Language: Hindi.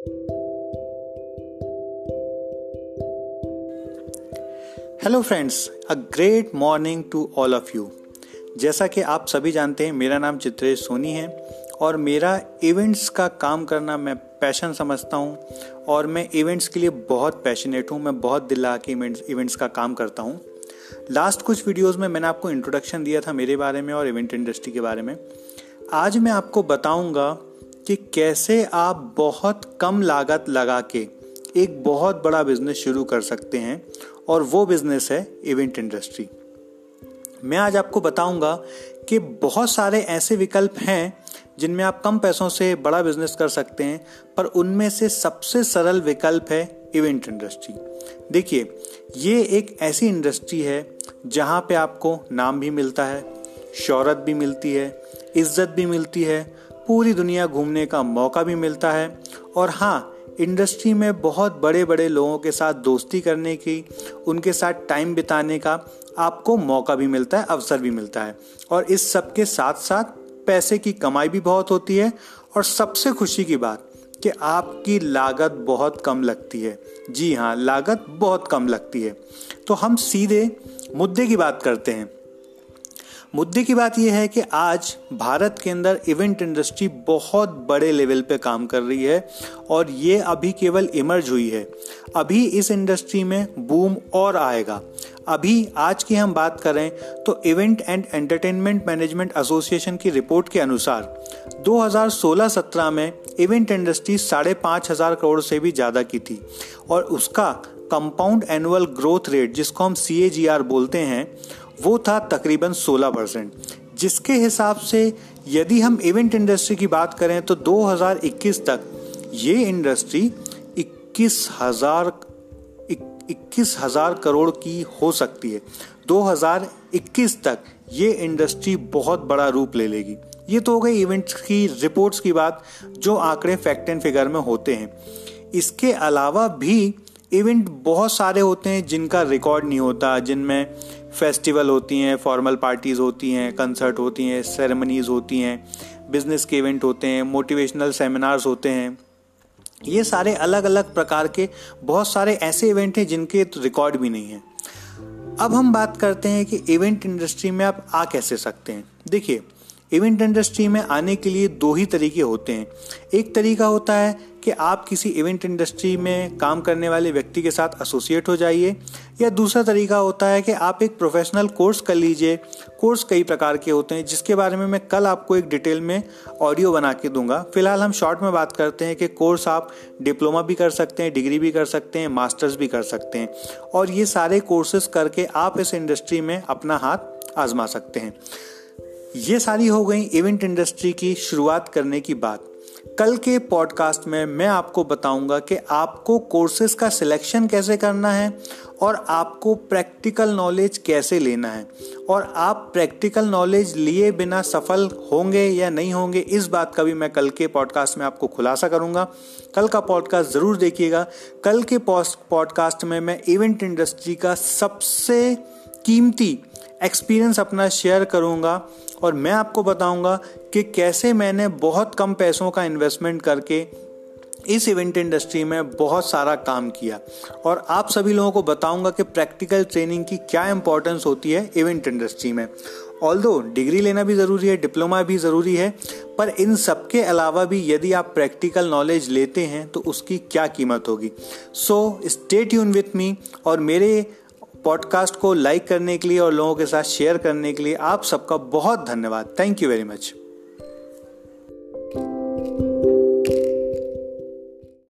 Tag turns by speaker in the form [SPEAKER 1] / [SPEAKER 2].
[SPEAKER 1] Hello friends a great morning to all of you जैसा कि आप सभी जानते हैं, मेरा नाम चित्रेश सोनी है और मेरा इवेंट्स का काम करना मैं पैशन समझता हूँ और मैं इवेंट्स के लिए बहुत पैशनेट हूँ, मैं बहुत दिल ला के इवेंट्स इवेंट्स का काम करता हूँ। लास्ट कुछ वीडियोस में मैंने आपको इंट्रोडक्शन दिया था मेरे बारे में और इवेंट इंडस्ट्री के बारे में। आज मैं आपको बताऊँगा कि कैसे आप बहुत कम लागत लगा के एक बहुत बड़ा बिज़नेस शुरू कर सकते हैं, और वो बिज़नेस है इवेंट इंडस्ट्री मैं आज आपको बताऊँगा कि बहुत सारे ऐसे विकल्प हैं जिनमें आप कम पैसों से बड़ा बिज़नेस कर सकते हैं, पर उनमें से सबसे सरल विकल्प है इवेंट इंडस्ट्री देखिए, ये एक ऐसी इंडस्ट्री है जहाँ पे आपको नाम भी मिलता है, शौहरत भी मिलती है, इज़्ज़त भी मिलती है पूरी दुनिया घूमने का मौका भी मिलता है। और हाँ इंडस्ट्री में बहुत बड़े बड़े लोगों के साथ दोस्ती करने की, उनके साथ टाइम बिताने का आपको मौका भी मिलता है, अवसर भी मिलता है। और इस सब के साथ साथ पैसे की कमाई भी बहुत होती है। और सबसे खुशी की बात कि आपकी लागत बहुत कम लगती है। जी हाँ लागत बहुत कम लगती है। तो हम सीधे मुद्दे की बात करते हैं। मुद्दे की बात यह है कि आज भारत के अंदर इवेंट इंडस्ट्री बहुत बड़े लेवल पे काम कर रही है और ये अभी केवल इमर्ज हुई है। अभी इस इंडस्ट्री में बूम और आएगा। अभी आज की हम बात करें तो event and entertainment management association की रिपोर्ट के अनुसार 2016-17 में इवेंट इंडस्ट्री साढ़े पाँच हज़ार करोड़ से भी ज़्यादा की थी और उसका कंपाउंड एनुअल ग्रोथ रेट जिसको हम सीएजीआर बोलते हैं, वो था तकरीबन 16 परसेंट। जिसके हिसाब से यदि हम इवेंट इंडस्ट्री की बात करें तो 2021 तक ये इंडस्ट्री इक्कीस हज़ार इक्कीस हज़ार करोड़ की हो सकती है। 2021 तक ये इंडस्ट्री बहुत बड़ा रूप ले लेगी। ये तो हो गई इवेंट्स की रिपोर्ट्स की बात, जो आंकड़े फैक्ट एंड फिगर में होते हैं। इसके अलावा भी इवेंट बहुत सारे होते हैं जिनका रिकॉर्ड नहीं होता, जिनमें फेस्टिवल होती हैं, फॉर्मल पार्टीज़ होती हैं कंसर्ट होती हैं सेरेमनीज होती हैं बिज़नेस के इवेंट होते हैं मोटिवेशनल सेमिनार्स होते हैं। ये सारे अलग अलग प्रकार के बहुत सारे ऐसे इवेंट हैं जिनके तो रिकॉर्ड भी नहीं है। अब हम बात करते हैं कि इवेंट इंडस्ट्री में आप आ कैसे सकते हैं। देखिए इवेंट इंडस्ट्री में आने के लिए दो ही तरीके होते हैं। एक तरीका होता है कि आप किसी इवेंट इंडस्ट्री में काम करने वाले व्यक्ति के साथ एसोसिएट हो जाइए, या दूसरा तरीका होता है कि आप एक प्रोफेशनल कोर्स कर लीजिए। कोर्स कई प्रकार के होते हैं, जिसके बारे में मैं कल आपको एक डिटेल में ऑडियो बना के दूँगा। फ़िलहाल हम शॉर्ट में बात करते हैं कि कोर्स आप डिप्लोमा भी कर सकते हैं डिग्री भी कर सकते हैं मास्टर्स भी कर सकते हैं। और ये सारे कोर्सेज करके आप इस इंडस्ट्री में अपना हाथ आजमा सकते हैं। ये सारी हो गई इवेंट इंडस्ट्री की शुरुआत करने की बात। कल के पॉडकास्ट में मैं आपको बताऊँगा कि आपको कोर्सेज का सिलेक्शन कैसे करना है और आपको प्रैक्टिकल नॉलेज कैसे लेना है। और आप प्रैक्टिकल नॉलेज लिए बिना सफल होंगे या नहीं होंगे, इस बात का भी मैं कल के पॉडकास्ट में आपको खुलासा करूँगा। कल का पॉडकास्ट ज़रूर देखिएगा। कल के पॉडकास्ट में मैं इवेंट इंडस्ट्री का सबसे कीमती एक्सपीरियंस अपना शेयर करूँगा और मैं आपको बताऊँगा कि कैसे मैंने बहुत कम पैसों का इन्वेस्टमेंट करके इस इवेंट इंडस्ट्री में बहुत सारा काम किया। और आप सभी लोगों को बताऊँगा कि प्रैक्टिकल ट्रेनिंग की क्या इंपॉर्टेंस होती है इवेंट इंडस्ट्री में। ऑल डिग्री लेना भी ज़रूरी है डिप्लोमा भी ज़रूरी है, पर इन सब के अलावा भी यदि आप प्रैक्टिकल नॉलेज लेते हैं तो उसकी क्या कीमत होगी? So stay tune with me और मेरे पॉडकास्ट को लाइक करने के लिए और लोगों के साथ शेयर करने के लिए आप सबका बहुत धन्यवाद. Thank you very much